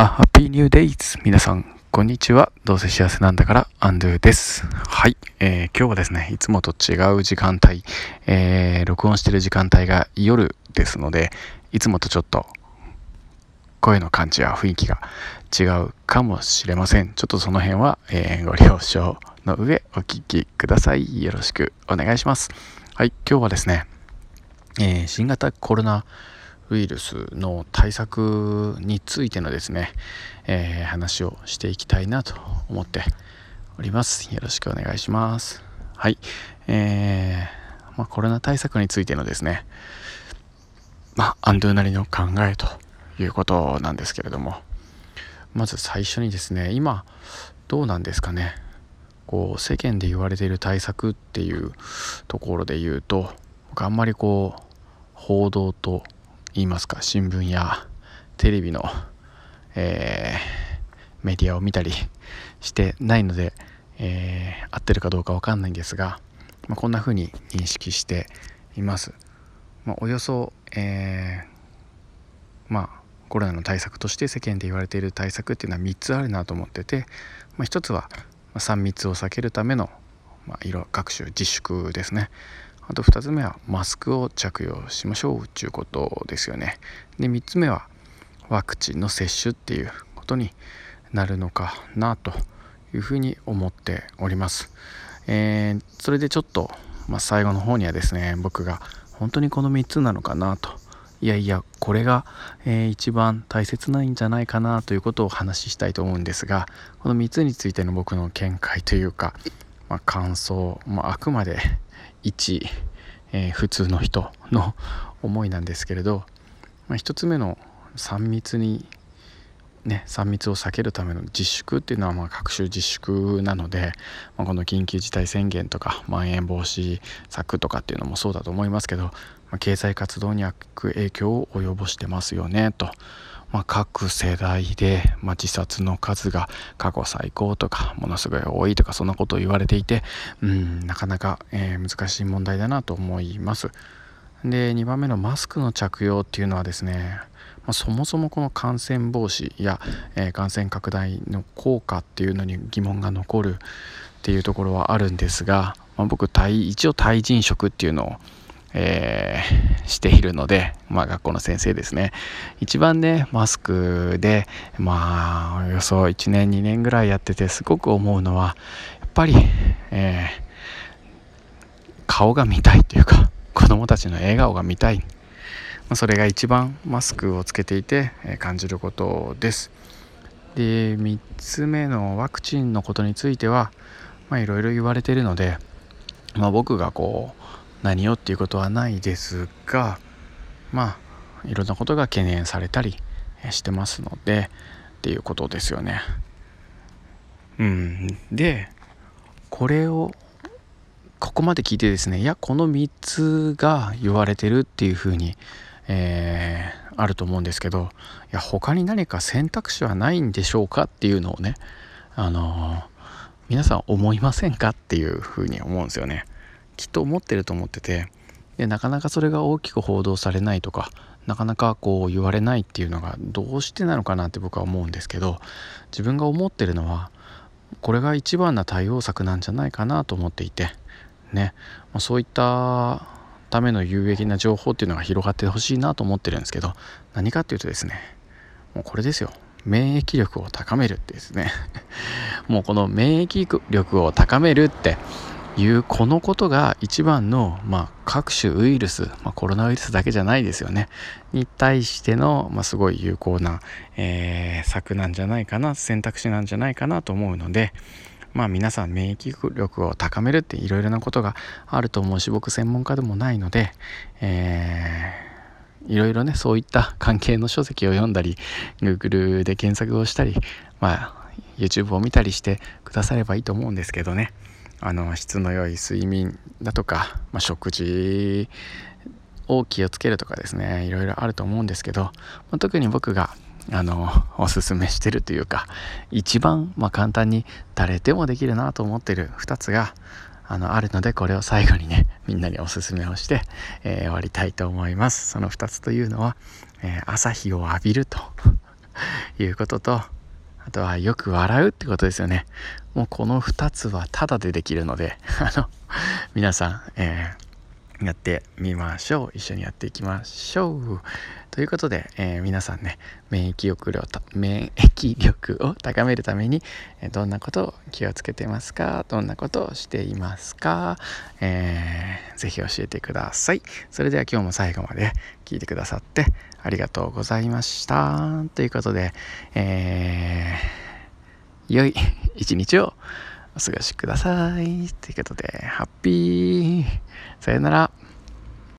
あ、ハッピーニューデイズ皆さん、こんにちは。どうせ幸せなんだから、アンドゥです。はい、えー、今日はですね、いつもと違う時間帯、えー、録音してる時間帯が夜ですので、いつもとちょっと声の感じや雰囲気が違うかもしれません。ちょっとその辺は、えー、ご了承の上お聞きください。よろしくお願いします。はい、今日はですね、えー、新型コロナウイルスの対策についてのですね、えー、話をしていきたいなと思っております。よろしくお願いします。はい。えー、まあ、コロナ対策についてのですね、まあ、アンドゥなりの考えということなんですけれども、まず最初にですね、今、どうなんですかね。こう、世間で言われている対策っていうところで言うと、僕あんまりこう、報道と言いますか新聞やテレビの、えー、メディアを見たりしてないので、えー、合ってるかどうか分かんないんですが、まあ、こんな風に認識しています。まあ、およそ、えー、まあコロナの対策として世間で言われている対策っていうのは3つあるなと思ってて、まあ、1つは3密を避けるための、まあ、色各種自粛ですねあと2つ目はマスクを着用しましょうっていうことですよね。で3つ目はワクチンの接種っていうことになるのかなというふうに思っております。えー、それでちょっと、まあ、最後の方にはですね僕が本当にこの3つなのかなといやいやこれが、えー、一番大切なんじゃないかなということをお話ししたいと思うんですがこの3つについての僕の見解というか、まあ、感想、まあ、あくまで一、えー、普通の人の思いなんですけれど、まあ、1つ目の3密にね、3密を避けるための自粛っていうのはまあ各種自粛なので、まあ、この緊急事態宣言とかまん延防止策とかっていうのもそうだと思いますけど、まあ、経済活動に悪影響を及ぼしてますよねと、まあ、各世代で、まあ、自殺の数が過去最高とかものすごい多いとかそんなことを言われていてうんなかなか、えー、難しい問題だなと思います。で2番目のマスクの着用っていうのはですね、まあ、そもそもこの感染防止や、えー、感染拡大の効果っていうのに疑問が残るっていうところはあるんですが、まあ、僕一応対人食っていうのをえー、しているので、まあ、学校の先生ですね。一番ねマスクでまあおよそ1年2年ぐらいやっててすごく思うのはやっぱり、えー、顔が見たいというか子供たちの笑顔が見たい、まあ、それが一番マスクをつけていて、え、感じることです。で3つ目のワクチンのことについてはいろいろ言われているので、まあ、僕がこう何をっていうことはないですがまあいろんなことが懸念されたりしてますのでっていうことですよね。うん、でこれをここまで聞いてですねいやこの3つが言われてるっていうふうに、えー、あると思うんですけどいや他に何か選択肢はないんでしょうかっていうのをねあのー、皆さん思いませんかっていうふうに思うんですよね。きっと思ってると思っててでなかなかそれが大きく報道されないとかなかなかこう言われないっていうのがどうしてなのかなって僕は思うんですけど自分が思ってるのはこれが一番な対応策なんじゃないかなと思っていてね、そういったための有益な情報っていうのが広がってほしいなと思ってるんですけど何かっていうとですねもうこれですよ。免疫力を高めるってですね。もうこの免疫力を高めるっていうこのことが一番の、まあ、各種ウイルス、まあ、コロナウイルスだけじゃないですよね。に対しての、まあ、すごい有効な、えー、策なんじゃないかな選択肢なんじゃないかなと思うのでまあ皆さん免疫力を高めるっていろいろなことがあると思うし僕専門家でもないので、えー、いろいろねそういった 関係の書籍を読んだり Google で検索をしたりまあ YouTube を見たりしてくださればいいと思うんですけどね。あの質の良い睡眠だとか、まあ、食事を気をつけるとかですねいろいろあると思うんですけど、まあ、特に僕があのおすすめしてるというか一番、まあ、簡単に誰でもできるなと思ってる2つがあのあるのでこれを最後にねみんなにおすすめをして、えー、終わりたいと思います。その2つというのは、えー、朝日を浴びるということと、あとはよく笑うってことですよね。もうこの2つはタダでできるので、あの、皆さん、えーやってみましょう。一緒にやっていきましょう。ということで、えー、皆さんね免疫力を免疫力を高めるために、えどんなことを気をつけてますか？どんなことをしていますか、えー、ぜひ教えてください。それでは今日も最後まで聞いてくださってありがとうございましたということで、えー、良い一日をお過ごしください。ということで、ハッピーさよなら。